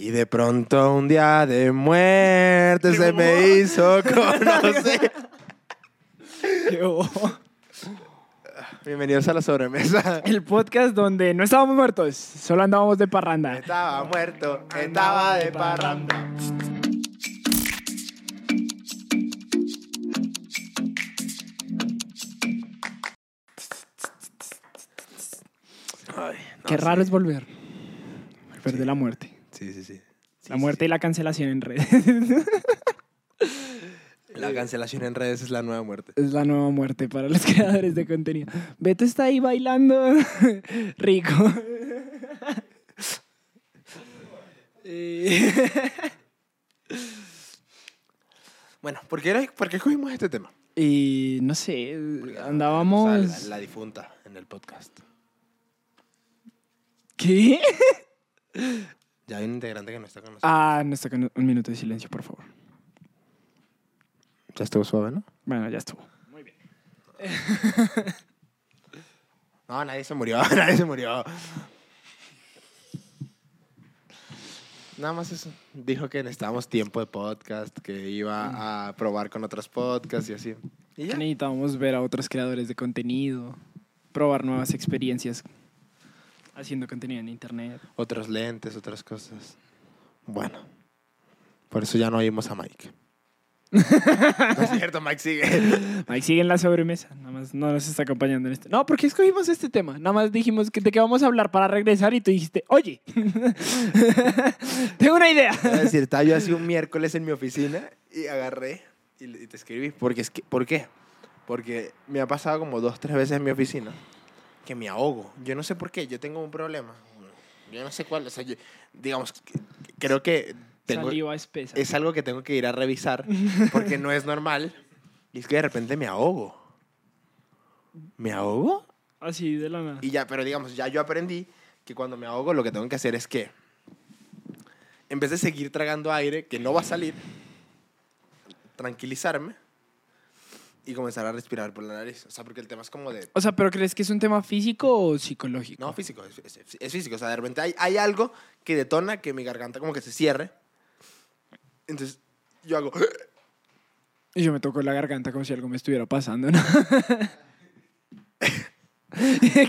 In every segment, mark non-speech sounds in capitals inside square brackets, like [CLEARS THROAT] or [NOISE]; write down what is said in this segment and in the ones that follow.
Y de pronto un día de muerte se me hizo [LAUGHS] conocer. Qué bobo. Bienvenidos a la sobremesa. El podcast donde no estábamos muertos, solo andábamos de parranda. Estaba muerto, estaba de parranda. Ay, no, Qué sí. raro es volver. De la muerte. Sí, sí, sí. Sí, La sí, muerte sí. y la cancelación en redes. [LAUGHS] La cancelación en redes es la nueva muerte. es la nueva muerte para los [LAUGHS] creadores de contenido. Beto está ahí bailando [LAUGHS] rico. Bueno, ¿por qué, era- por qué cogimos este tema? y no sé, sea, andábamos... la, la difunta en el podcast. ¿Qué? Ya hay un integrante que no está con nosotros. Ah, no está con un minuto de silencio, por favor. Ya estuvo suave, ¿no? Bueno, ya estuvo. [LAUGHS] No, nadie se murió, [LAUGHS] nadie se murió. Nada más eso. Dijo que necesitábamos tiempo de podcast, que iba a probar con otros podcasts y así. Y ya. Necesitamos ver a otros creadores de contenido, probar nuevas experiencias haciendo contenido en internet. Otros lentes, otras cosas. Bueno. Por eso ya no oímos a Mike. [LAUGHS] no es cierto, Mike sigue. Mike sigue en la sobremesa, nada más no nos está acompañando en este. No, porque escogimos este tema. Nada más dijimos que de qué vamos a hablar para regresar y tú dijiste, oye, [LAUGHS] tengo una idea. Es decir, estaba yo así un miércoles en mi oficina y agarré y, te escribí. Porque es que, ¿Por qué? Porque me ha pasado como dos, tres veces en mi oficina que me ahogo. Yo no sé por qué, yo tengo un problema. Yo no sé cuál. O sea, yo- digamos, creo que tengo, Saliva espesa. es algo que tengo que ir a revisar porque no es normal. Y es que de repente me ahogo. ¿Me ahogo? Así de la nada. Y ya, pero digamos, ya yo aprendí que cuando me ahogo lo que tengo que hacer es que, en vez de seguir tragando aire que no va a salir, tranquilizarme y comenzar a respirar por la nariz. O sea, porque el tema es como de... O sea, ¿pero crees que es un tema físico o psicológico? No, físico, es, es- es físico. O sea, de repente hay, hay algo que detona que mi garganta como que se cierre. Entonces, yo hago... [LAUGHS] Y yo me tocó la garganta como si algo me estuviera pasando, ¿no? [LAUGHS]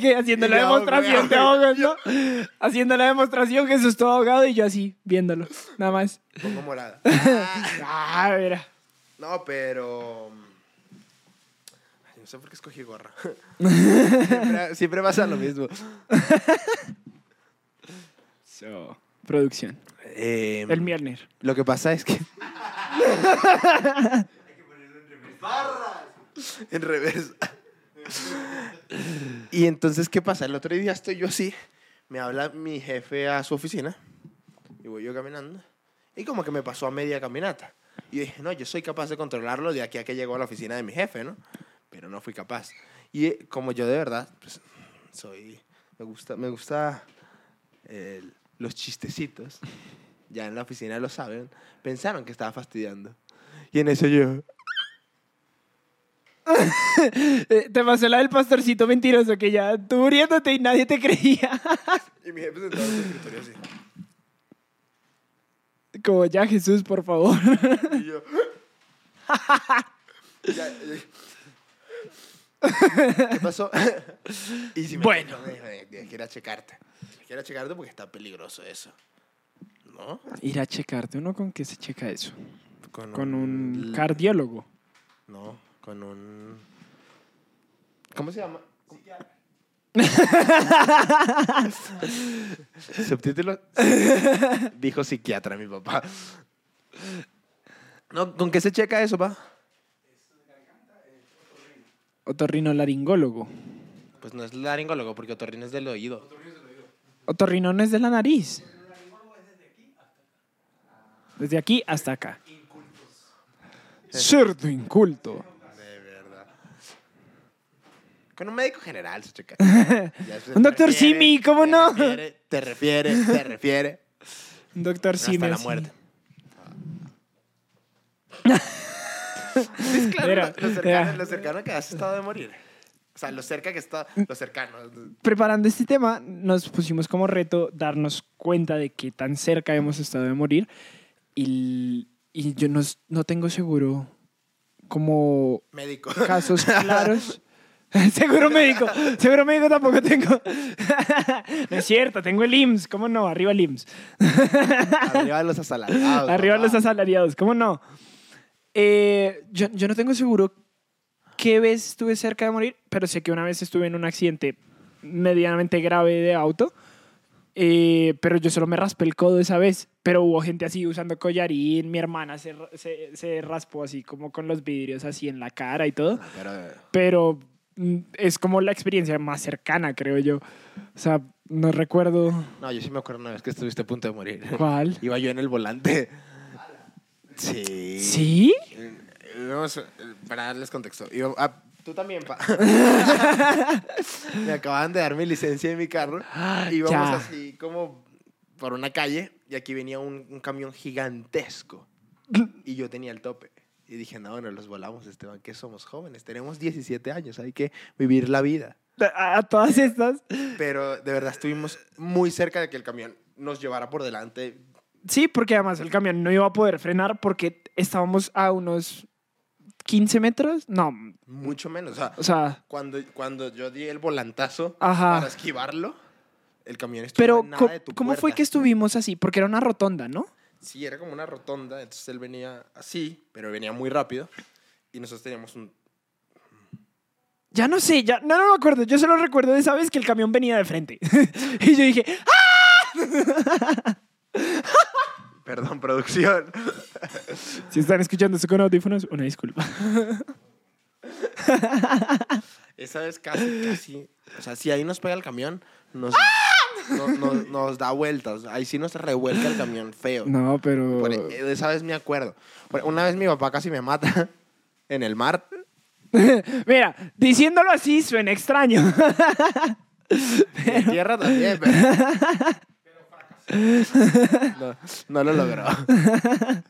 que haciendo la demostración me te ahogo. ahogas, ¿no? Haciendo la demostración Jesús todo ahogado y yo así, viéndolo, nada más. Pongo morada. [LAUGHS] Ah, mira. No, pero... Sé por qué escogí gorra. [LAUGHS] siempre, siempre pasa lo mismo. So, producción. Eh, El Mjolnir. Lo que pasa es que. [LAUGHS] en reversa. y entonces, ¿qué pasa? El otro día estoy yo así, me habla mi jefe a su oficina, y voy yo caminando, y como que me pasó a media caminata. Y dije, no, yo soy capaz de controlarlo de aquí a que llego a la oficina de mi jefe, ¿no? Pero no fui capaz. Y eh, como yo de verdad, pues, soy. Me gusta, me gusta eh, los chistecitos ya en la oficina lo saben, pensaron que estaba fastidiando. Y en eso yo, [LAUGHS] Eh, te pasó la del pastorcito mentiroso que ya tú muriéndote y nadie te creía. [LAUGHS] y mi jefe sentado en su escritorio así. Como ya Jesús, por favor. Y yo, [LAUGHS] ya, ya. ¿Qué pasó? [LAUGHS] y si me Bueno. me dijo, "Eh, tienes que ir a checarte. Tienes que ir a checarte porque está peligroso eso. ¿No? Ir a checarte, ¿uno con qué se checa eso? Con, Con un l- cardiólogo. No, con un... ¿Cómo se llama? [LAUGHS] Subtítulo. Dijo psiquiatra mi papá. No, ¿Con qué se checa eso, pa? Otorrinolaringólogo. Pues no es laringólogo, porque otorrino es del oído. Otorrino no es de la nariz. Desde aquí hasta acá. Cerdo inculto. De verdad. Con un médico general [LAUGHS] se checa. Un doctor Simi, ¿cómo te no? refiere, te refiere, te refiere. [LAUGHS] Doctor hasta Simi. la [LAUGHS] [LAUGHS] muerte. Mira, lo, cercano, lo cercano que has estado de morir. O sea, lo cerca que está, lo cercano. preparando este tema, nos pusimos como reto darnos cuenta de qué tan cerca hemos estado de morir. Y, y yo no, no tengo seguro como Médico. casos [LAUGHS] claros. [LAUGHS] seguro médico, seguro médico tampoco tengo. no es cierto, tengo el IMSS, ¿cómo no? Arriba el IMSS. Arriba los asalariados. Arriba papá. los asalariados, ¿cómo no? Eh, yo, yo no tengo seguro qué vez estuve cerca de morir, pero sé que una vez estuve en un accidente medianamente grave de auto, eh, pero yo solo me raspé el codo esa vez, pero hubo gente así usando collarín, mi hermana se, se, se raspó así como con los vidrios así en la cara y todo, Pero, pero mm, es como la experiencia más cercana, creo yo. O sea, no recuerdo no, yo sí me acuerdo una vez que estuviste a punto de morir. cuál. [LAUGHS] Iba yo en el volante. Sí. ¿Sí? Eh, para darles contexto. iba- ah, tú también, pa. [LAUGHS] me acababan de dar mi licencia de mi carro. Íbamos ya. así como por una calle y aquí venía un, un camión gigantesco. Y yo tenía el tope. Y dije, no, no los volamos, Esteban, que somos jóvenes. Tenemos 17 años, hay que vivir la vida. A, a todas estas. Pero de verdad estuvimos muy cerca de que el camión nos llevara por delante. Sí, porque además el camión no iba a poder frenar porque estábamos a unos 15 metros. No, Mucho menos. O sea, o sea, cuando, cuando yo di el volantazo Ajá. para esquivarlo, el camión estuvo pero a nada de tu ¿cómo fue que estuvimos así? Porque era una rotonda, ¿no? Sí, era como una rotonda, entonces él venía así, pero venía muy rápido. Y nosotros teníamos un... Ya no sé, ya no, no me acuerdo. Yo solo recuerdo de esa vez que el camión venía de frente. [LAUGHS] y yo dije, ¡ah! [LAUGHS] Perdón, producción. Si están escuchando esto con audífonos, una disculpa. Esa vez casi, casi... O sea, si ahí nos pega el camión, nos, ¡Ah! no- no- nos da vueltas. Ahí sí nos revuelca el camión feo. No, pero. Por- de esa vez me acuerdo. Por- Una vez mi papá casi me mata [LAUGHS] en el mar. Mira, diciéndolo así suena extraño. En tierra también, pero... [LAUGHS] No, no lo logró. [LAUGHS]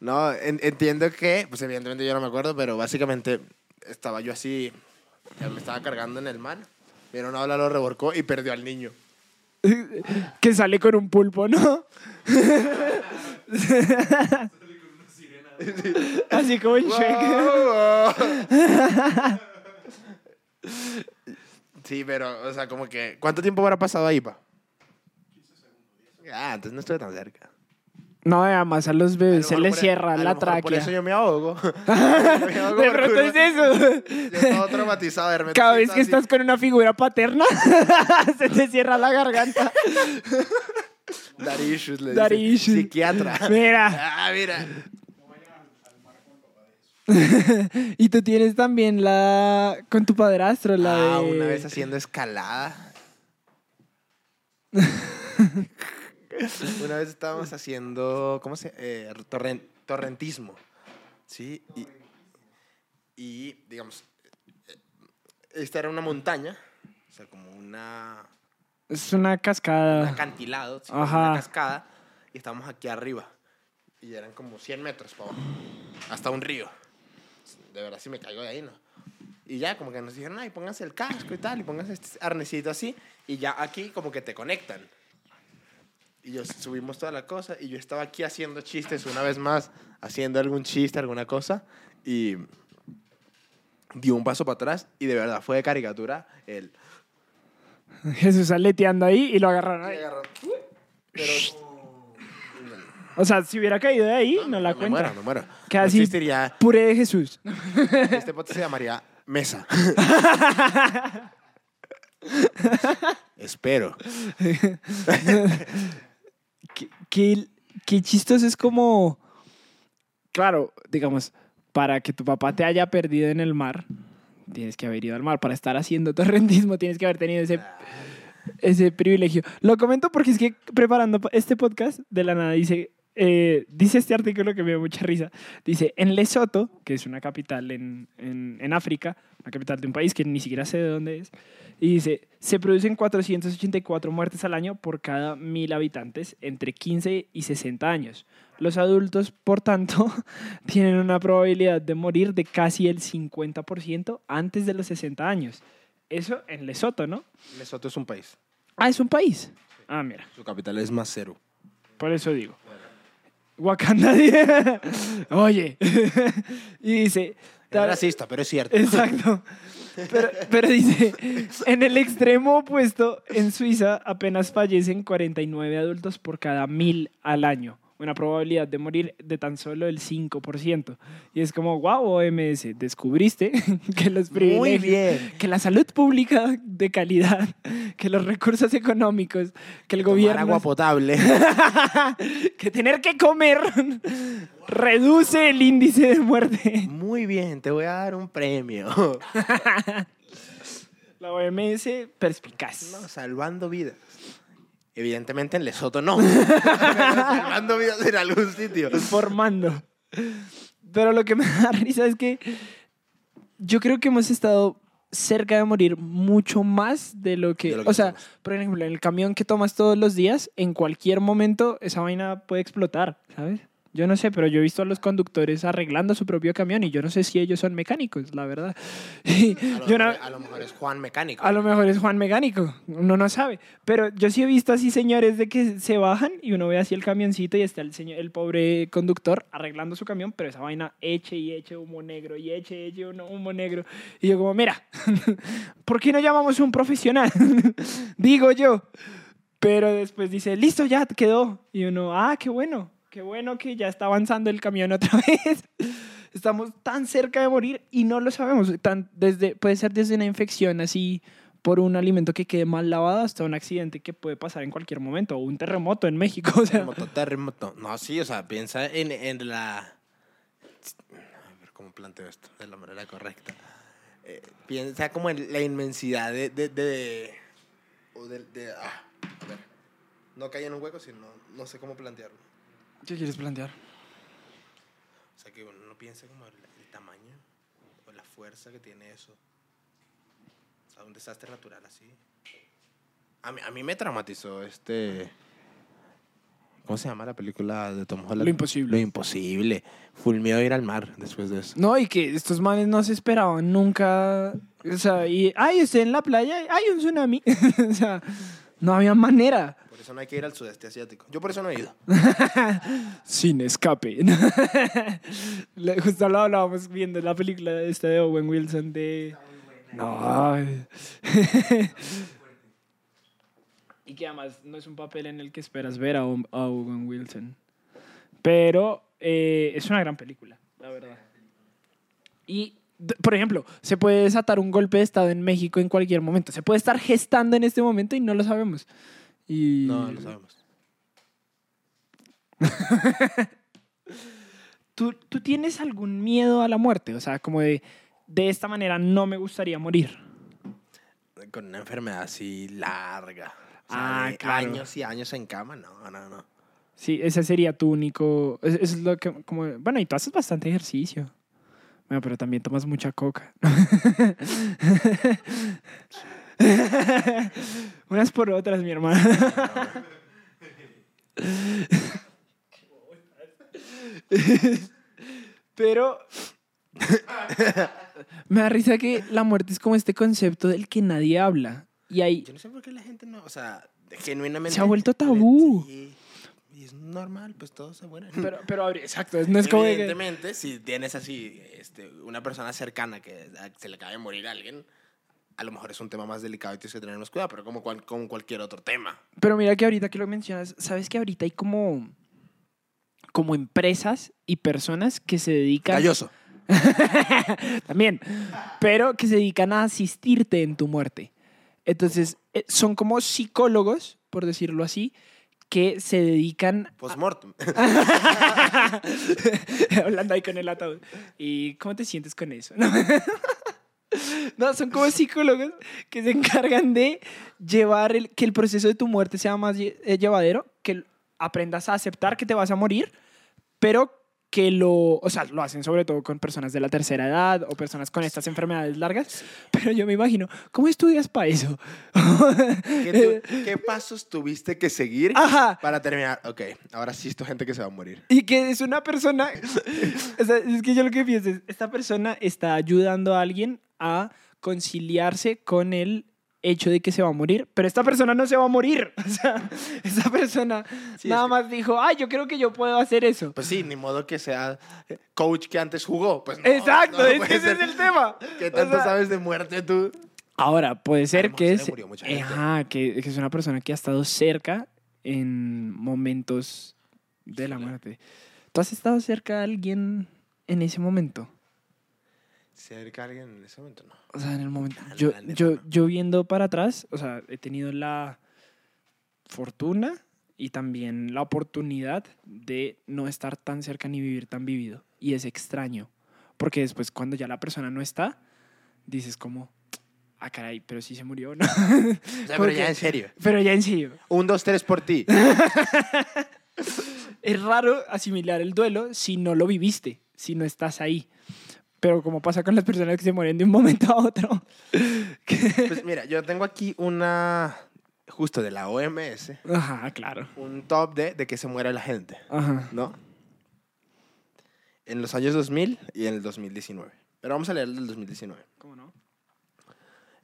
No, en- entiendo que, pues evidentemente yo no me acuerdo, pero básicamente estaba yo así, ya me estaba cargando en el mar, pero una ola lo reborcó y perdió al niño. [LAUGHS] que sale con un pulpo, ¿no? Así como en Shrek. Sí, pero, o sea, como que, ¿cuánto tiempo habrá pasado ahí, pa? Ah, entonces no estuve tan cerca. No, además a los bebés se les por- cierra a la mejor Por tráquea. eso yo me ahogo. [LAUGHS] [LAUGHS] Yo me ahogo De pronto es eso. Yo estaba traumatizado de repente Cada vez que así. estás con una figura paterna, [LAUGHS] se te cierra la garganta. Daddy issues, le Daddy dice. issues. Psiquiatra. Mira, Ah, mira. y tú tienes también la con tu padrastro, la Ah, de... una vez haciendo escalada. Una vez estábamos haciendo, ¿cómo se? Eh, torren- torrentismo. Sí, y, y, digamos, eh, esta era una montaña, o sea, como una, Es una un cascada. acantilado, sí, Ajá. una cascada, y estábamos aquí arriba. Y eran como 100 metros para abajo, hasta un río. De verdad, si me caigo de ahí, ¿no? Y ya, como que nos dijeron, ay, pónganse el casco y tal, y pónganse este arnesito así, y ya aquí como que te conectan. Y yo subimos toda la cosa, y yo estaba aquí haciendo chistes una vez más, haciendo algún chiste, alguna cosa, y dio un paso para atrás, y de verdad fue de caricatura el... Jesús aleteando ahí y lo agarraron ahí. Pero... O sea, si hubiera caído de ahí, no, la me cuenta. muero, me muero. No así. existiría- Puré de Jesús. [LAUGHS] Este podcast se llamaría Mesa. [LAUGHS] Espero. [LAUGHS] qué, qué, chistoso es como, claro, digamos, para que tu papá te haya perdido en el mar, tienes que haber ido al mar. Para estar haciendo [LAUGHS] torrentismo, tienes que haber tenido ese, ese privilegio. Lo comento porque es que preparando este podcast, de la nada dice, eh, dice este artículo que me dio mucha risa. Dice, en Lesoto, que es una capital en, en, en África, una capital de un país que ni siquiera sé de dónde es, y dice, se producen 484 muertes al año por cada mil habitantes entre 15 y 60 años. Los adultos, por tanto, [LAUGHS] tienen una probabilidad de morir de casi el 50% antes de los 60 años. Eso en Lesoto, ¿no? Lesoto es un país. Ah, es un país. Ah, mira, Su capital es Maseru. por eso digo. Wakanda. [LAUGHS] Oye. y dice. Es racista, pero es cierto. Exacto. Pero, pero dice, en el extremo opuesto, en Suiza apenas fallecen 49 adultos por cada mil al año. Una probabilidad de morir de tan solo el 5%. Y es como, wow, OMS, descubriste [LAUGHS] que los Muy privilegios, bien. que la salud pública de calidad, que los recursos económicos, que el Tomar gobierno... agua potable. [LAUGHS] que tener que comer [LAUGHS] reduce el índice de muerte. Muy bien, te voy a dar un premio. La OMS perspicaz. No, salvando vidas. Evidentemente en Lesoto no. [LAUGHS] salvando vidas en algún sitio. Formando. Pero lo que me da risa es que yo creo que hemos estado cerca de morir mucho más de lo que... De lo que o sea, por ejemplo, en el camión que tomas todos los días, en cualquier momento esa vaina puede explotar, ¿sabes? Yo no sé, pero yo he visto a los conductores arreglando su propio camión y yo no sé si ellos son mecánicos, la verdad. [LAUGHS] A lo, yo no- mejor, a lo mejor es Juan Mecánico. A lo mejor es Juan Mecánico, uno no sabe. Pero yo sí he visto así señores de que se bajan y uno ve así el camioncito y está el, señor, el pobre conductor arreglando su camión, pero esa vaina eche y eche humo negro y eche y eche humo negro. Y yo como, mira, [LAUGHS] ¿por qué no llamamos un profesional? [LAUGHS] Digo yo. Pero después dice, listo, ya quedó. Y uno, ah, qué bueno, qué bueno que ya está avanzando el camión otra [LAUGHS] vez. Estamos tan cerca de morir y no lo sabemos. Desde, puede ser desde una infección así por un alimento que quede mal lavado hasta un accidente que puede pasar en cualquier momento o un terremoto en México. Terremoto, terremoto. No, sí, o sea, piensa en, en la... A ver cómo planteo esto de la manera correcta. Eh, piensa como en la inmensidad de... de, de, o de, de- ah, a ver. No cae en un hueco, sino... No sé cómo plantearlo. ¿Qué quieres plantear? O sea, que uno no piensa como el, el tamaño o la fuerza que tiene eso. O sea, un desastre natural así. A mí, a mí me traumatizó este... ¿Cómo se llama la película de Tom Holland? Lo imposible. Lo imposible. Full miedo ir al mar después de eso. No, y que estos manes no se esperaban nunca. O sea, y, ay, estoy en la playa, hay un tsunami. [LAUGHS] o sea, no había manera. Por eso no hay que ir al sudeste asiático. Yo por eso no he ido. [LAUGHS] Sin escape. [LAUGHS] Le- Justo lo hablábamos viendo la película esta de Owen Wilson de... No. [LAUGHS] y que además no es un papel en el que esperas ver a, Owen- Wilson. Pero eh, es una gran película, la verdad. Y, por ejemplo, se puede desatar un golpe de Estado en México en cualquier momento. Se puede estar gestando en este momento y no lo sabemos. Y... No, lo sabemos. [LAUGHS] ¿Tú, ¿Tú tienes algún miedo a la muerte? O sea, como de, de esta manera no me gustaría morir. Con una enfermedad así larga. O Ah, de claro. Años y años en cama. No, no, no. Sí, ese sería tu único... Eso es lo que... Como, bueno, y tú haces bastante ejercicio. Bueno, pero también tomas mucha coca. Unas por otras, mi hermano. Pero me da risa que la muerte es como este concepto del que nadie habla. Y hay, Yo no sé por qué la gente no, o sea, genuinamente. Se ha vuelto tabú. Sí, y es normal, pues todos se mueren. [LAUGHS] pero, pero exacto, no es como de que- Evidentemente, si tienes así este, una persona cercana que a- se le acaba de morir a alguien, a lo mejor es un tema más delicado y tienes que tener más cuidado, pero como, cual- como cualquier otro tema. Pero mira que ahorita que lo mencionas, sabes que ahorita hay como, como empresas y personas que se dedican Calloso. [LAUGHS] también, pero que se dedican a asistirte en tu muerte. Entonces, eh, son como psicólogos, por decirlo así, que se dedican Postmortem. [LAUGHS] hablando ahí con el ataúd. ¿Y cómo te sientes con eso? No, [LAUGHS] No, son como psicólogos que se encargan de llevar el, que el proceso de tu muerte sea más eh, llevadero, que aprendas a aceptar que te vas a morir, pero que lo, o sea, lo hacen sobre todo con personas de la tercera edad o personas con estas enfermedades largas, pero yo me imagino, ¿cómo estudias para eso? ¿Qué, [LAUGHS] pasos tuviste que seguir Ajá. para terminar? Ok, ahora sí esto gente que se va a morir. Y que es una persona, [LAUGHS] o sea, es que yo lo que pienso es, esta persona está ayudando a alguien a conciliarse con el hecho de que se va a morir, pero esta persona no se va a morir. [LAUGHS] O sea, esta persona Sí, nada es que- más dijo, ay, yo creo que yo puedo hacer eso. Pues sí, ni modo que sea eh, coach que antes jugó. Pues no, Exacto, no es que ese es el tema. [LAUGHS] ¿Qué O tanto sea, sabes de muerte tú? Ahora, puede ser mo- que se es, gente. ajá, que, que es una persona que ha estado cerca en momentos de la muerte. ¿Tú has estado cerca de alguien en ese momento? Cerca de alguien en ese momento, no. O sea, en el momento. Ah, Yo, neta, yo, no. yo viendo para atrás, o sea, he tenido la fortuna y también la oportunidad de no estar tan cerca ni vivir tan vivido. Y es extraño. Porque después, cuando ya la persona no está, dices como, ah, caray, pero sí se murió, ¿no? [LAUGHS] O sea, pero ya en serio. pero ya en serio. Un, dos, tres por ti. [LAUGHS] Es raro asimilar el duelo si no lo viviste, si no estás ahí. Pero como pasa con las personas que se mueren de un momento a otro. [LAUGHS] Pues mira, yo tengo aquí una, justo de la OMS, Ajá, claro. un top de, de que se muere la gente, Ajá. ¿no? En los años 2000 y en el 2019. Pero vamos a leer el del 2019. ¿Cómo no?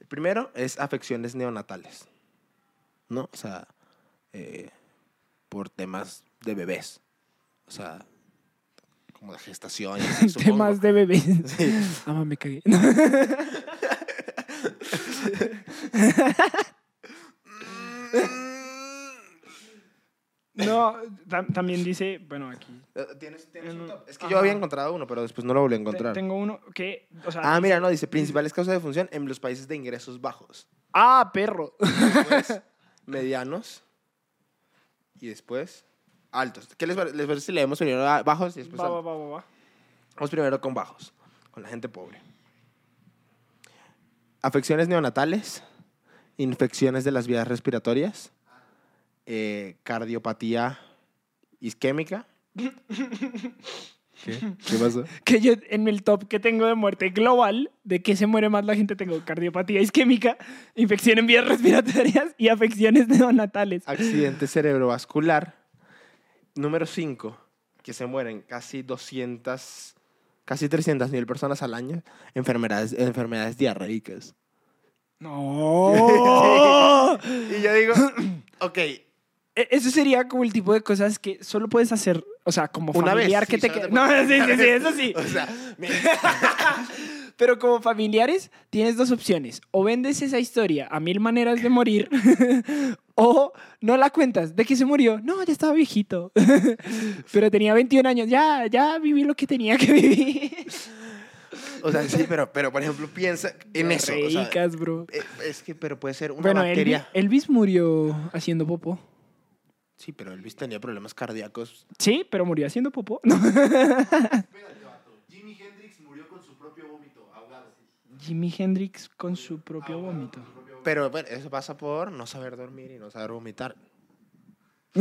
El primero es afecciones neonatales, ¿no? O sea, eh, por temas de bebés. O sea, como de gestación. y [LAUGHS] así. Temas de bebé. [LAUGHS] Sí. [LAUGHS] Ah, me cagué. No, tam- también dice, bueno, aquí. Eh, ¿Tienes, tienes En un top? Es que ajá. yo había encontrado uno, pero después no lo volví a encontrar. Tengo uno que, o sea, Ah, mira, no, dice principales causas de función en los países de ingresos bajos. ah, perro. Después, medianos. Y después, altos. ¿Qué les, les parece si leemos primero a- bajos y después Va, va, altos? va, va, va. Vamos primero con bajos, con la gente pobre. Afecciones neonatales, infecciones de las vías respiratorias, eh, cardiopatía isquémica. ¿Qué? ¿Qué pasó? Que yo en el top que tengo de muerte global, de que se muere más la gente, tengo cardiopatía isquémica, infección en vías respiratorias y afecciones neonatales. Accidente cerebrovascular. Número 5, que se mueren casi 200, casi 300 mil personas al año. Enfermedades, enfermedades diarreicas. No. [LAUGHS] [LAUGHS] Y yo digo, [CLEARS THROAT] ok, E- Eso sería como el tipo de cosas que solo puedes hacer, o sea, como una vez. familiar que sí, te te [LAUGHS] No, sí, sí, sí, eso sí. O sea, mira, Pero como familiares tienes dos opciones. O vendes esa historia a mil maneras de morir [LAUGHS] o no la cuentas. ¿De que se murió? No, ya estaba viejito. [LAUGHS] Pero tenía 21 años. Ya, ya viví lo que tenía que vivir. o sea, sí, pero, pero por ejemplo, piensa en eso. o sea, Ricas, bro. eh, es que, pero puede ser una Bueno, bacteria. Elvis murió haciendo popó. Sí, pero Elvis tenía problemas cardíacos. Sí, pero murió haciendo popó. [LAUGHS] No. Jimi Hendrix murió con su propio vómito, ahogado. Jimi Hendrix con su propio vómito. Pero bueno, eso pasa por no saber dormir y no saber vomitar. [LAUGHS]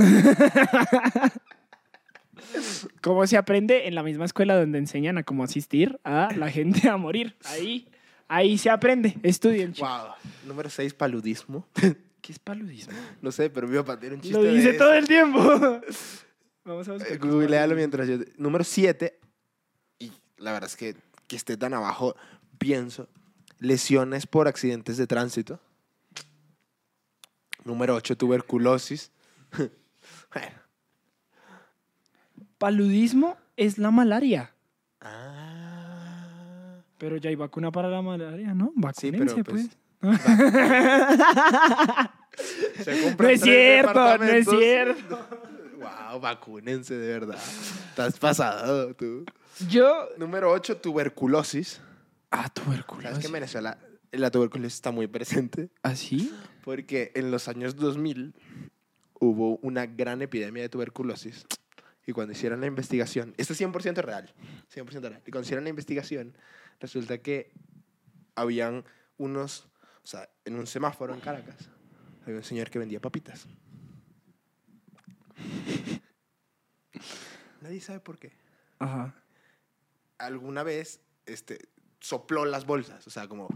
¿Cómo se aprende? En la misma escuela donde enseñan a cómo asistir a la gente a morir. Ahí, ahí se aprende. Estudien. chicos. Wow. Número 6, paludismo. [LAUGHS] ¿Qué es paludismo? No sé, pero papá tiene un chiste Lo de dice eso. todo el tiempo. [LAUGHS] Vamos a Eh, buscar. Googlealo mientras yo... Número 7, y la verdad es que que esté tan abajo, pienso, lesiones por accidentes de tránsito. Número 8, tuberculosis. [LAUGHS] bueno. Paludismo es la malaria. Ah. Pero ya hay vacuna para la malaria, ¿no? Sí, Vacúnense, pero pues... pues. [LAUGHS] se No es cierto, no es cierto. [LAUGHS] Wow, vacúnense de verdad. Estás pasado tú. Yo. Número 8, tuberculosis. Ah, Sabes que tuberculosis. en Venezuela la tuberculosis está muy presente ¿Así? porque en los años 2000 hubo una gran epidemia de tuberculosis y cuando hicieron la investigación, esto es 100% real, 100% real, y cuando hicieron la investigación resulta que habían unos, o sea, en un semáforo en Caracas, había un señor que vendía papitas. Nadie sabe por qué. Ajá. alguna vez este, sopló las bolsas. O sea, como.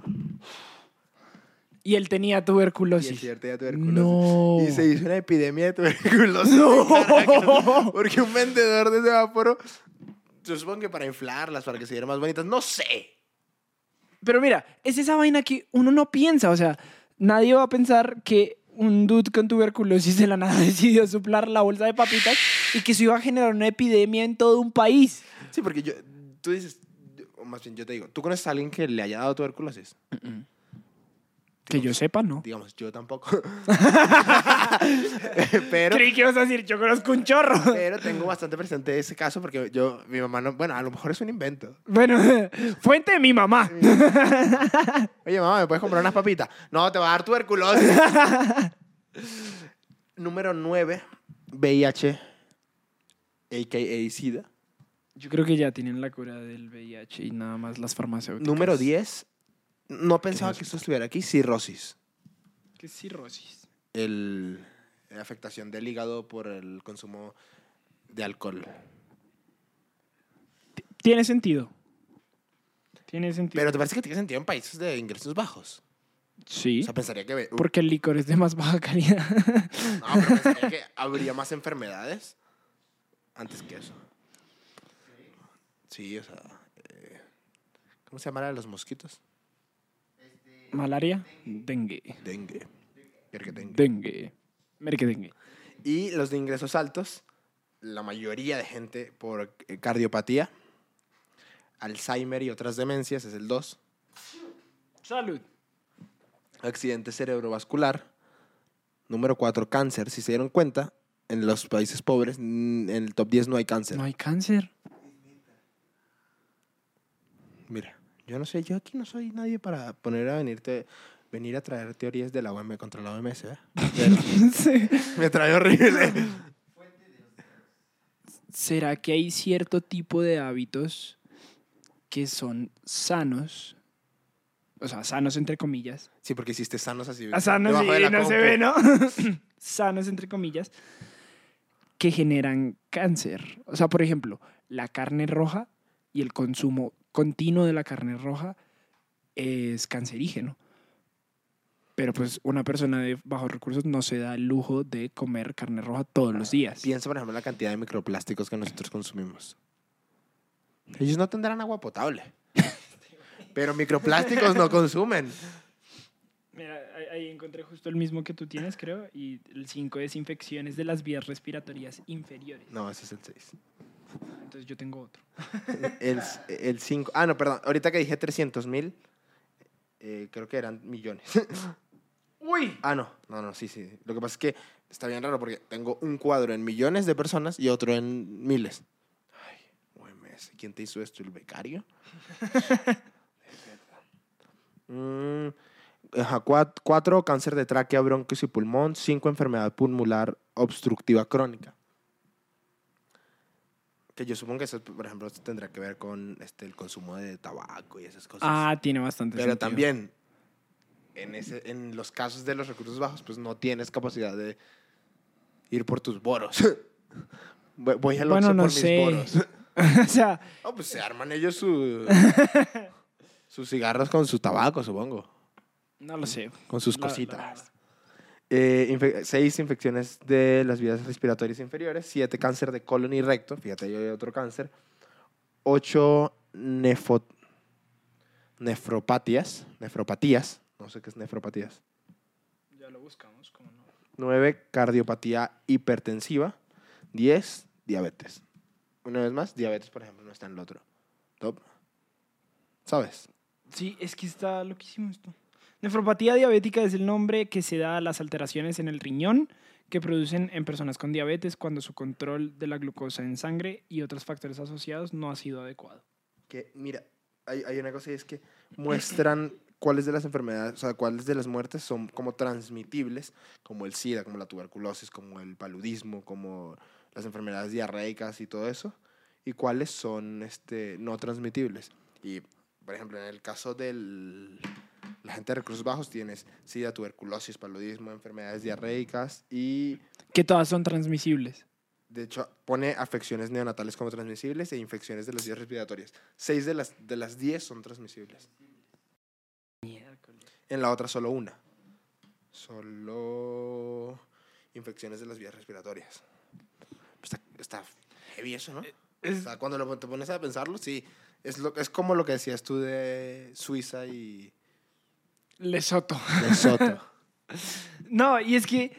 Y él tenía Y tuberculosis. señor tenía tuberculosis. No. Y se hizo una epidemia de tuberculosis. No. [LAUGHS] Caracas, porque un vendedor de semáforo. Yo supongo que para inflarlas, para que se vieran más bonitas. No sé. Pero mira, es esa vaina que uno no piensa. O sea, nadie va a pensar que un dude con tuberculosis de la nada [LAUGHS] decidió soplar la bolsa de papitas y que eso iba a generar una epidemia en todo un país. Sí, porque yo, tú dices, o más bien yo te digo, ¿tú conoces a alguien que le haya dado tuberculosis? Que yo sepa, ¿no? Digamos, yo tampoco. [LAUGHS] pero, Creí que ibas a decir, yo conozco un chorro. pero tengo bastante presente ese caso porque yo, mi mamá no, bueno, a lo mejor es un invento. Bueno, [LAUGHS] fuente de mi mamá. Oye, mamá, ¿me puedes comprar unas papitas? No, te va a dar tuberculosis. [LAUGHS] Número 9, VIH, a.k.a. SIDA. Yo creo que ya tienen la cura del VIH y nada más las farmacéuticas. Número 10, no pensaba que esto estuviera aquí, cirrosis. ¿Qué es cirrosis? El, la afectación del hígado por el consumo de alcohol. Tiene sentido. Tiene sentido. Pero ¿te parece que tiene sentido en países de ingresos bajos? sí, O sea, pensaría que... uh, porque el licor es de más baja calidad. No, pero pensaría que habría más enfermedades antes que eso. Sí, o sea... eh, ¿Cómo se llama la de los mosquitos? Malaria, dengue. Dengue. Dengue. Dengue. Merque dengue. Y los de ingresos altos, la mayoría de gente por eh, cardiopatía, Alzheimer y otras demencias es el 2. Salud. Accidente cerebrovascular. Número 4, cáncer. Si se dieron cuenta, en los países pobres, en el top 10 no hay cáncer. No hay cáncer. Mira, yo no sé, yo aquí no soy nadie para poner a venirte, venir a traer teorías de la OMS contra la OMS, ¿eh? Pero [LAUGHS] Sí. me trae horrible. ¿Será que hay cierto tipo de hábitos que son sanos? O sea, sanos entre comillas. Sí, porque hiciste sanos así. A sanos debajo de sí, no se compu. ve, ¿no? [LAUGHS] sanos entre comillas. Que generan cáncer. O sea, por ejemplo, la carne roja y el consumo continuo de la carne roja es cancerígeno. Pero pues una persona de bajos recursos no se da el lujo de comer carne roja todos los días. Piensa, por ejemplo, en la cantidad de microplásticos que nosotros consumimos. Ellos no tendrán agua potable. [LAUGHS] Pero microplásticos no consumen. Mira, ahí- ahí encontré justo el mismo que tú tienes, creo, y el 5 es infecciones de las vías respiratorias inferiores. No, ese es el 6. Entonces yo tengo otro. El 5. ah, no, perdón. Ahorita que dije 300 mil, eh, creo que eran millones. [LAUGHS] ¡Uy! ah, no. No, no, sí, sí. Lo que pasa es que está bien raro porque tengo un cuadro en millones de personas y otro en miles. Ay, OMS. ¿Quién te hizo esto? ¿El becario? [LAUGHS] Mm, ajá, cuat- cuatro, cáncer de tráquea, bronquios y pulmón. Cinco, enfermedad pulmonar obstructiva crónica. Que yo supongo que eso, por ejemplo, tendrá que ver con este, el consumo de tabaco y esas cosas. Ah, tiene bastante Pero sentido. también, en, ese, en los casos de los recursos bajos, pues no tienes capacidad de ir por tus boros. [LAUGHS] Voy- al Bueno, no por sé. mis boros. [LAUGHS] o sea, No, pues se arman ellos su, [LAUGHS] sus cigarros con su tabaco, supongo. no lo sé. Con sus cositas. Eh, infe- seis infecciones de las vías respiratorias inferiores. Siete cáncer de colon y recto. Fíjate, yo hay otro cáncer. Ocho nefo- nefropatías. Nefropatías. No sé qué es nefropatías. Ya lo buscamos, ¿cómo no? 9. Cardiopatía hipertensiva. 10. Diabetes. Una vez más, diabetes, por ejemplo, no está en el otro. Top. ¿Sabes? Sí, es que está loquísimo esto. Nefropatía diabética es el nombre que se da a las alteraciones en el riñón que producen en personas con diabetes cuando su control de la glucosa en sangre y otros factores asociados no ha sido adecuado. Que, mira, hay, hay una cosa y es que muestran [CLEARS THROAT] cuáles de las enfermedades, o sea, cuáles de las muertes son como transmitibles, como el SIDA, como la tuberculosis, como el paludismo, como las enfermedades diarreicas y todo eso, y cuáles son este, no transmitibles. Y, por ejemplo, en el caso de la gente de recursos bajos tienes SIDA, tuberculosis, paludismo, enfermedades diarreicas y Que todas son transmisibles. De hecho, pone afecciones neonatales como transmisibles e infecciones de las vías respiratorias. Seis de las, de las diez son transmisibles. En la otra solo una. Solo infecciones de las vías respiratorias. Está, está heavy eso, ¿no? O sea, cuando lo- te pones a pensarlo, sí. Es, lo, es como lo que decías tú de Suiza y Lesoto. Lesoto. [LAUGHS] No, y es que,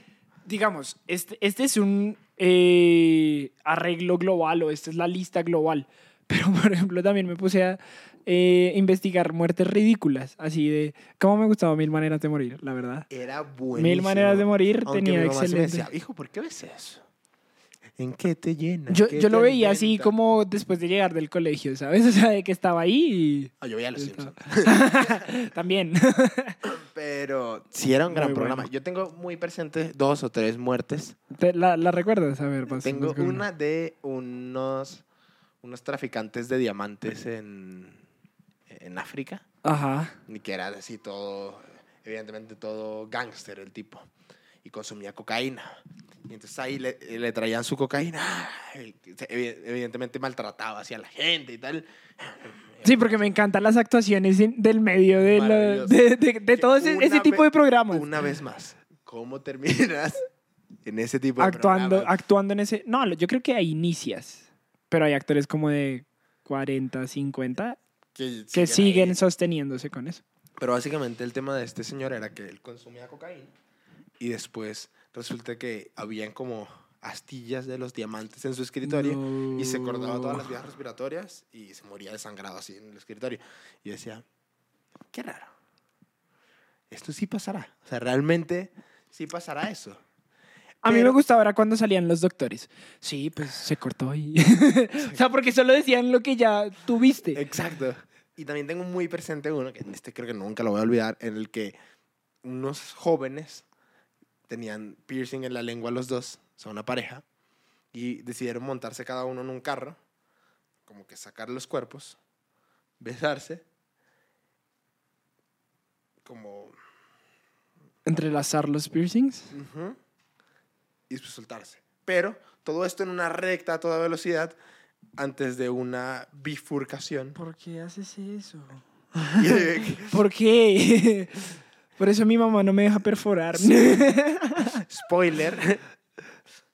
digamos, este, este es un eh, arreglo global o esta es la lista global. [LAUGHS] Pero, por ejemplo, también me puse a eh, investigar muertes ridículas, así de cómo me gustaba Mil Maneras de Morir, la verdad. Era buenísimo. Mil Maneras de Morir Aunque tenía mi mamá sí me excelente. decía, hijo, ¿por qué ves eso? ¿En qué te llena? Yo, ¿Qué yo te lo veía así alimenta?" como después de llegar del colegio, ¿sabes? [LAUGHS] O sea, de que estaba ahí Ah, yo veía los y... Simpsons. [LAUGHS] también. [LAUGHS] Pero sí era un gran Muy programa. bueno. Yo tengo muy presente dos o tres muertes. ¿Te- ¿La, la recuerdas? A ver, vas- Tengo una de unos, unos traficantes de diamantes en, en África. Ajá. Y que era así todo, evidentemente todo gángster el tipo. Y consumía cocaína. Y entonces ahí le, le traían su cocaína. Evidentemente maltrataba hacia la gente y tal. Sí, porque me encantan las actuaciones del medio de, de, de- de todo ese, ese tipo de programas. Una vez más, ¿cómo terminas en ese tipo de Actuando, programas? actuando en ese... No, yo creo que ahí inicias. Pero hay actores como de 40, 50 que, que siguen sosteniéndose con eso. Pero básicamente el tema de este señor era que él consumía cocaína y después resulta que habían como astillas de los diamantes en su escritorio y se cortaba todas las vías respiratorias y se moría desangrado así en el escritorio. Y decía, qué raro. Esto sí pasará. O sea, realmente sí pasará eso. A mí me gustaba era cuando salían los doctores. Sí, pues se cortó ahí. [LAUGHS] o sea, porque solo decían lo que ya tuviste. Exacto. Y también tengo muy presente uno, que este creo que nunca lo voy a olvidar, en el que unos jóvenes tenían piercing en la lengua los dos, son una pareja, y decidieron montarse cada uno en un carro, como que sacar los cuerpos, besarse, como... Entrelazar los piercings. ujú, y después soltarse. Pero todo esto en una recta a toda velocidad antes de una bifurcación. ¿Por qué haces eso? [LAUGHS] ¿Por qué? [LAUGHS] Por eso mi mamá no me deja perforar. [LAUGHS] spoiler,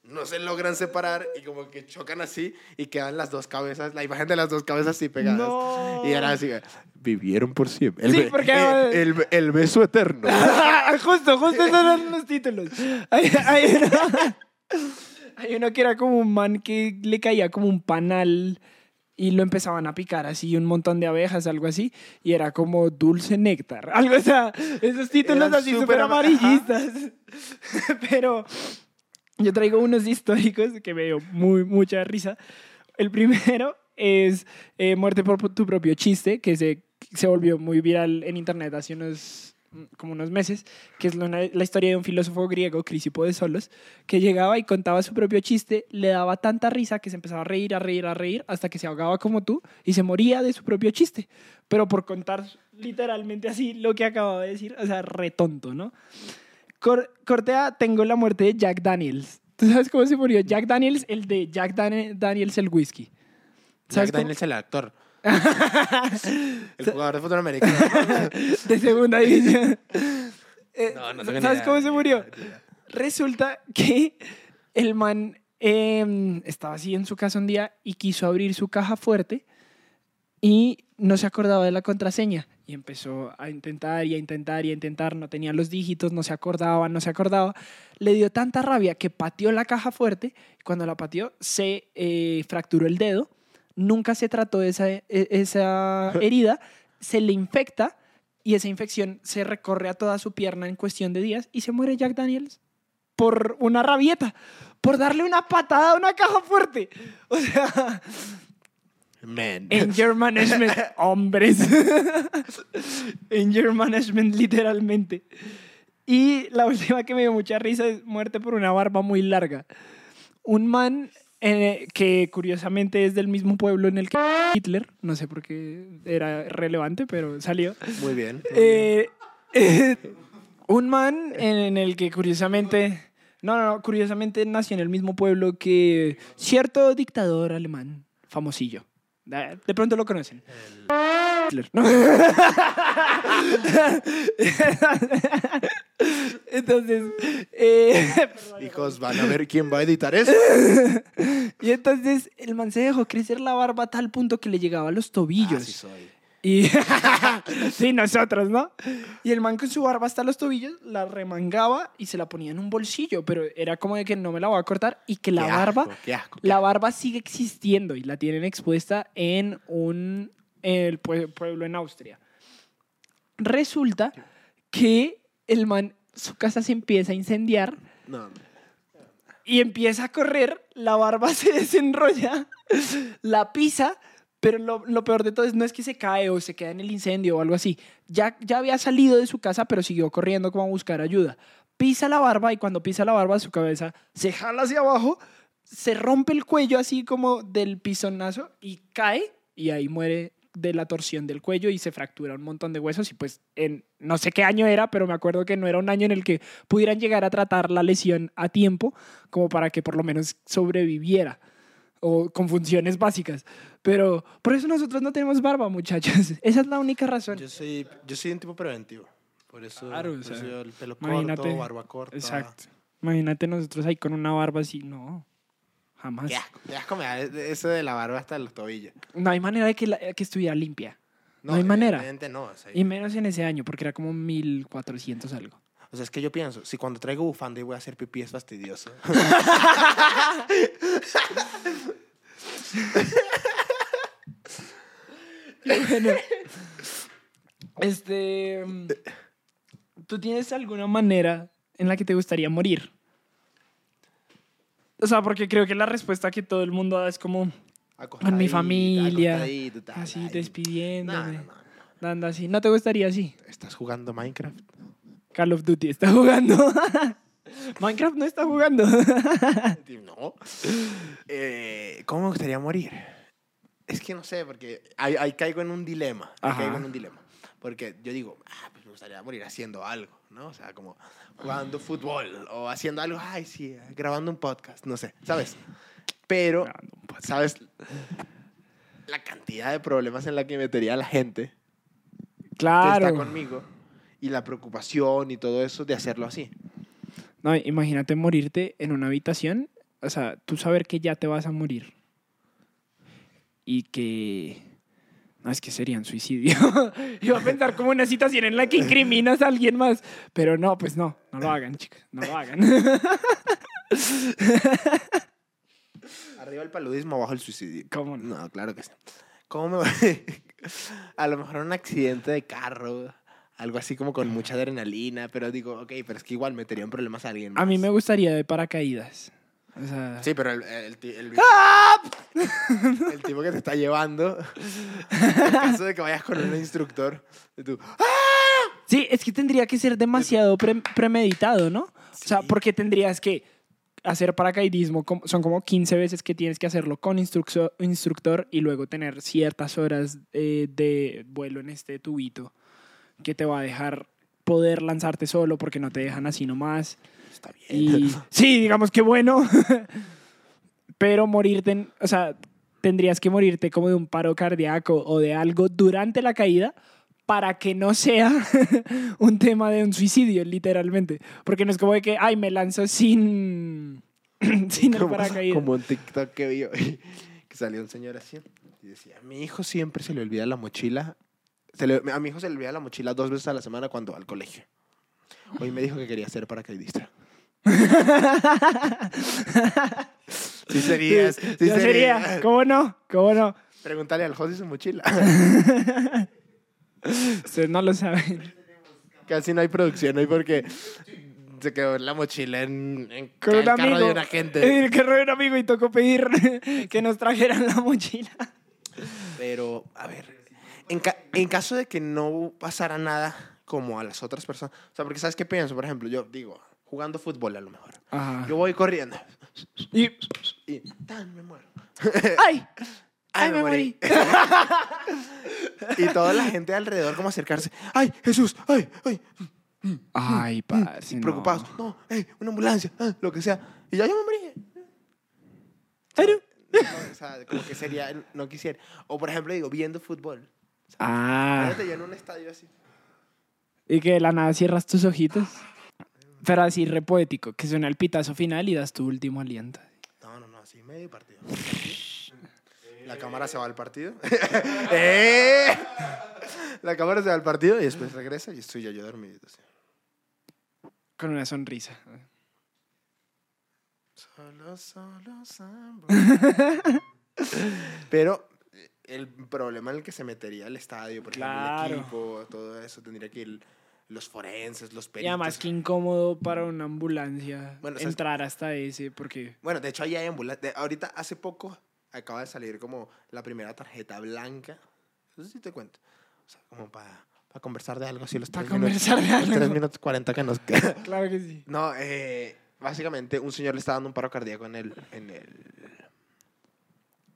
no se logran separar y como que chocan así y quedan las dos cabezas, la imagen de las dos cabezas así pegadas. No. Y era así, vivieron por siempre. El, Sí, be- porque- el, el- el beso eterno. [LAUGHS] justo, justo esos eran los títulos. Hay, hay uno, [LAUGHS] hay uno que era como un man que le caía como un panal y lo empezaban a picar así un montón de abejas, algo así, y era como dulce néctar. [LAUGHS] Algo, o sea, esos títulos Eran así súper súper ama- amarillistas. [LAUGHS] Pero yo traigo unos históricos que me dio muy, mucha risa. El primero es eh, Muerte por tu propio chiste, que se, se volvió muy viral en internet hace unos como unos meses, que es la, la historia de un filósofo griego, Crisipo de Solos, que llegaba y contaba su propio chiste, le daba tanta risa que se empezaba a reír, a reír, a reír, hasta que se ahogaba como tú y se moría de su propio chiste, pero por contar literalmente así lo que acababa de decir, o sea, retonto, ¿no? Cor- Cortea, tengo la muerte de Jack Daniels. ¿Tú sabes cómo se murió? Jack Daniels, el de Jack Dan- Daniels el whisky. Jack. Daniels el actor. [LAUGHS] el jugador de fútbol americano. [LAUGHS] de segunda división. Eh, No, no ¿Sabes idea, cómo se murió? Resulta que el man eh, estaba así en su casa un día y quiso abrir su caja fuerte y no se acordaba de la contraseña. Y empezó a intentar y a intentar y a intentar, no tenía los dígitos, no se acordaba, no se acordaba. Le dio tanta rabia que pateó la caja fuerte. Cuando la pateó, se eh, fracturó el dedo. Nunca se trató de esa, e- esa herida. Se le infecta y esa infección se recorre a toda su pierna en cuestión de días y se muere Jack Daniels por una rabieta, por darle una patada a una caja fuerte. O sea, Man. Anger management, [LAUGHS] hombres. [LAUGHS] Anger management, literalmente. Y la última que me dio mucha risa es muerte por una barba muy larga. Un man eh, que curiosamente es del mismo pueblo en el que Hitler, no sé por qué era relevante, pero salió. Muy bien. muy bien. Eh, eh, un man en el que curiosamente No, no, no, curiosamente nació en el mismo pueblo que cierto dictador alemán, famosillo. De pronto lo conocen. Hitler, [LAUGHS] ¿no? Entonces, eh, Hijos, van a ver quién va a editar eso. [LAUGHS] y entonces el man se dejó crecer la barba a tal punto que le llegaba a los tobillos. Así soy. Y [LAUGHS] sí, nosotros, ¿no? Y el man con su barba hasta los tobillos la remangaba y se la ponía en un bolsillo, pero era como de que no me la voy a cortar y que la Qué barba, asco, qué asco, qué la barba sigue existiendo y la tienen expuesta en un el pue- pueblo en Austria. Resulta que el man, su casa se empieza a incendiar No, y empieza a correr, la barba [LAUGHS] se desenrolla, la pisa, pero lo, lo peor de todo es no es que se cae o se queda en el incendio o algo así. Ya, ya había salido de su casa, pero siguió corriendo como a buscar ayuda. Pisa la barba y cuando pisa la barba su cabeza se jala hacia abajo, se rompe el cuello así como del pisonazo y cae y ahí muere de la torsión del cuello y se fractura un montón de huesos y pues en no sé qué año era, pero me acuerdo que no era un año en el que pudieran llegar a tratar la lesión a tiempo como para que por lo menos sobreviviera o con funciones básicas. Pero por eso nosotros no tenemos barba, muchachos. [LAUGHS] Esa es la única razón. Yo soy, yo soy un tipo preventivo. Por eso, Claro, o por eso sea, yo el pelo imagínate. corto, barba corta. Exacto. Imagínate nosotros ahí con una barba así, no. Jamás. Asco me da eso de la barba hasta los tobillos. No hay manera de que, la- que estuviera limpia. No hay manera. no. o sea, Y menos en ese año, porque era como 1400 algo. O sea, es que yo pienso, si cuando traigo bufanda y voy a hacer pipí es fastidioso. [LAUGHS] Bueno, este. mm, ¿Tú tienes alguna manera en la que te gustaría morir? O sea, porque creo que la respuesta que todo el mundo da es como con mi familia, así despidiéndome, No, no, no, no. dando así. ¿No te gustaría así? ¿Estás jugando Minecraft? Call of Duty está jugando. [LAUGHS] Minecraft no está jugando. [LAUGHS] No. Eh, ¿Cómo me gustaría morir? Es que no sé, porque ahí, ahí caigo en un dilema. Ahí caigo en un dilema. Porque yo digo, ah, pues me gustaría morir haciendo algo, ¿no? O sea, como jugando fútbol o haciendo algo, ay, sí, grabando un podcast, no sé, ¿sabes? Pero, ¿sabes? La cantidad de problemas en la que metería la gente que claro. está conmigo y la preocupación y todo eso de hacerlo así. No, imagínate morirte en una habitación, o sea, tú saber que ya te vas a morir y que... No, es que sería un suicidio. [LAUGHS] Iba a pensar como una situación en la que incriminas a alguien más, pero no, pues no, no lo hagan, chicos, no lo hagan. [LAUGHS] Arriba el paludismo, abajo el suicidio. ¿Cómo no? No, claro que sí. ¿Cómo me voy? [LAUGHS] A lo mejor un accidente de carro, algo así como con mucha adrenalina, pero digo, ok, pero es que igual metería en problemas a alguien A mí más. me gustaría de paracaídas. O sea, Sí, pero el, el, el, ¡Ah! [LAUGHS] el tipo que te está llevando, en caso de que vayas con un instructor, y tú, Sí, es que tendría que ser demasiado pre- premeditado, ¿no? O sea, porque tendrías que hacer paracaidismo, son como 15 veces que tienes que hacerlo con instrucso- instructor y luego tener ciertas horas eh, de vuelo en este tubito que te va a dejar poder lanzarte solo porque no te dejan así nomás. está bien. Y sí, digamos que bueno, [LAUGHS] pero morirte, en- o sea, tendrías que morirte como de un paro cardíaco o de algo durante la caída para que no sea [LAUGHS] un tema de un suicidio, literalmente. Porque no es como de que, ay, me lanzo sin, [CLEARS THROAT] sin el como, paracaídas. como un TikTok que vi hoy, [LAUGHS] que salió un señor así y decía, a mi hijo siempre se le olvida la mochila. Se le- a mi hijo se le olvida la mochila dos veces a la semana cuando va al colegio. Hoy me dijo que quería ser paracaidista. Sí serías, sí Ya sería. ¿cómo no? ¿Cómo no? Pregúntale al José su mochila. Ustedes no lo saben. Casi no hay producción hoy porque se quedó la mochila en, en Con el un carro amigo. de una gente. En el carro de un amigo y tocó pedir [LAUGHS] que nos trajeran la mochila. Pero, a ver, en, ca- en caso de que no pasara nada como a las otras personas, o sea, porque ¿sabes qué pienso? Por ejemplo, yo digo, jugando fútbol a lo mejor. Ajá. Yo voy corriendo Y, y ¡tan! me muero. [LAUGHS] [LAUGHS] ¡Ay! ¡Ay, me morí! [LAUGHS] y toda la gente alrededor como acercarse. ¡Ay, Jesús! ¡Ay, ay! Ay, parce, no. preocupados. No, hey, una ambulancia, ah, lo que sea. Y ya yo me morí. No, o sea, como que sería, no quisiera. O por ejemplo, digo, viendo fútbol. Ah, Imagínate yo en un estadio así. y que de la nada cierras tus ojitos. Pero así re poético, que suena el pitazo final y das tu último aliento. No, no, no, así medio partido. La cámara se va al partido. [LAUGHS] ¡Eh! La cámara se va al partido y después regresa y estoy ya yo dormidito. así. Con una sonrisa. Solo, solo Sambo. Pero el problema en el que se metería el estadio, por Claro. ejemplo, el equipo, todo eso, tendría que ir los forenses, los Y peritos. además, qué incómodo para una ambulancia Bueno, entrar hasta ese, porque... Bueno, de hecho, ahí hay ambulancias. Ahorita, hace poco, acaba de salir como la primera tarjeta blanca. Eso sí te cuento. O sea, como para conversar de algo así los Para tres minutos- conversar de los tres algo. minutos 40 que nos quedan. [LAUGHS] Claro que sí. No, eh, básicamente un señor le está dando un paro cardíaco en el, en el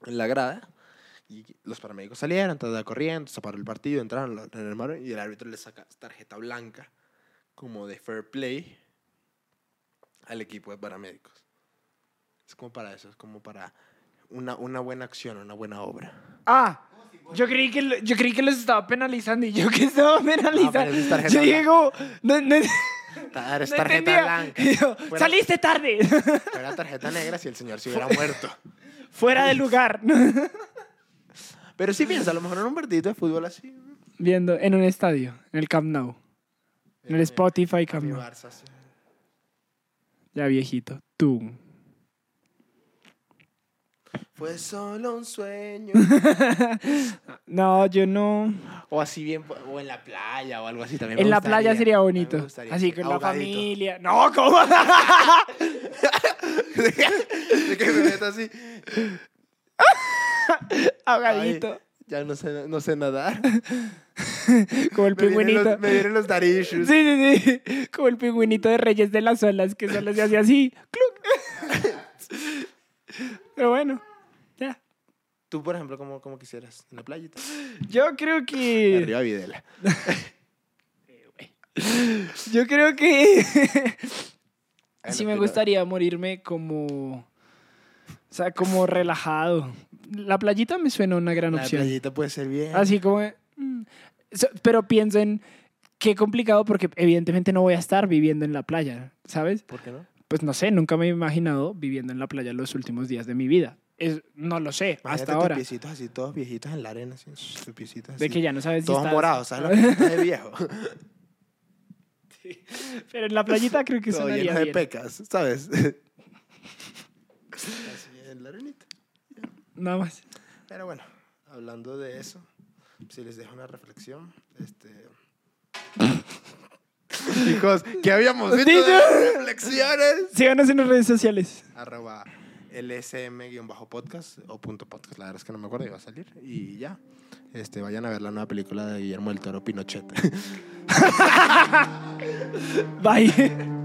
en la grada y los paramédicos salieron, entonces corriendo, se paró el partido, entraron lo- en el mar y el árbitro le saca tarjeta blanca como de fair play al equipo de paramédicos. Es como para eso, es como para una, una buena acción, una buena obra. Ah, yo creí que yo creí que los estaba penalizando y yo que estaba penalizando. pero es tarjeta yo dije como, no, no, [LAUGHS] no tarjeta blanca. Yo, Fuera- Saliste tarde, Era tarjeta negra si el señor se hubiera [LAUGHS] muerto. fuera de lugar. [LAUGHS] Pero sí piensa, a lo mejor en un partido de fútbol así. Viendo en un estadio, en el Camp Nou, en el Spotify Camp Mi Nou. Barça, sí. Ya viejito, tú. Fue solo un sueño. [LAUGHS] No, yo no. o así bien, o en la playa o algo así también. me En la gustaría. playa sería bonito. Así sí. con la familia. No, ¿cómo? [LAUGHS] De que me meto así. [LAUGHS] Ahogadito. Ya no sé, no sé nadar. [LAUGHS] Como el [LAUGHS] Me vienen pingüinito. los, me vienen los daddy issues. Sí, sí, sí. Como el pingüinito de Reyes de las Olas, que solo se hace así. Pero bueno, ya. Tú, por ejemplo, ¿cómo, cómo quisieras? ¿En la playita? Yo creo que. Arriba Videla. Yo creo que. Sí me gustaría morirme como. O sea, como relajado. La playita me suena una gran La opción. playita puede ser bien. Así como. mm, Pero pienso en. Qué complicado porque evidentemente no voy a estar viviendo en la playa, ¿sabes? ¿Por qué no? Pues no sé, nunca me he imaginado viviendo en la playa los últimos días de mi vida. Es, no lo sé, Imagínate hasta ahora. piecitos así, todos viejitos en la arena, así. Tus piecitos De así. que ya no sabes si Todos morados, ¿sabes? Los [LAUGHS] de viejo. [LAUGHS] Pero en la playita creo que Todo lleno de bien. pecas, ¿sabes? [LAUGHS] así en la arenita. Nada más. Pero bueno, hablando de eso, si les dejo una reflexión, este... [LAUGHS] Chicos, ¿qué habíamos visto de reflexiones? Síganos en las redes sociales. Arroba lsm-podcast o punto podcast, la verdad es que no me acuerdo, iba a salir. Y ya, este, vayan a ver la nueva película de Guillermo del Toro, Pinochet. [LAUGHS] Bye.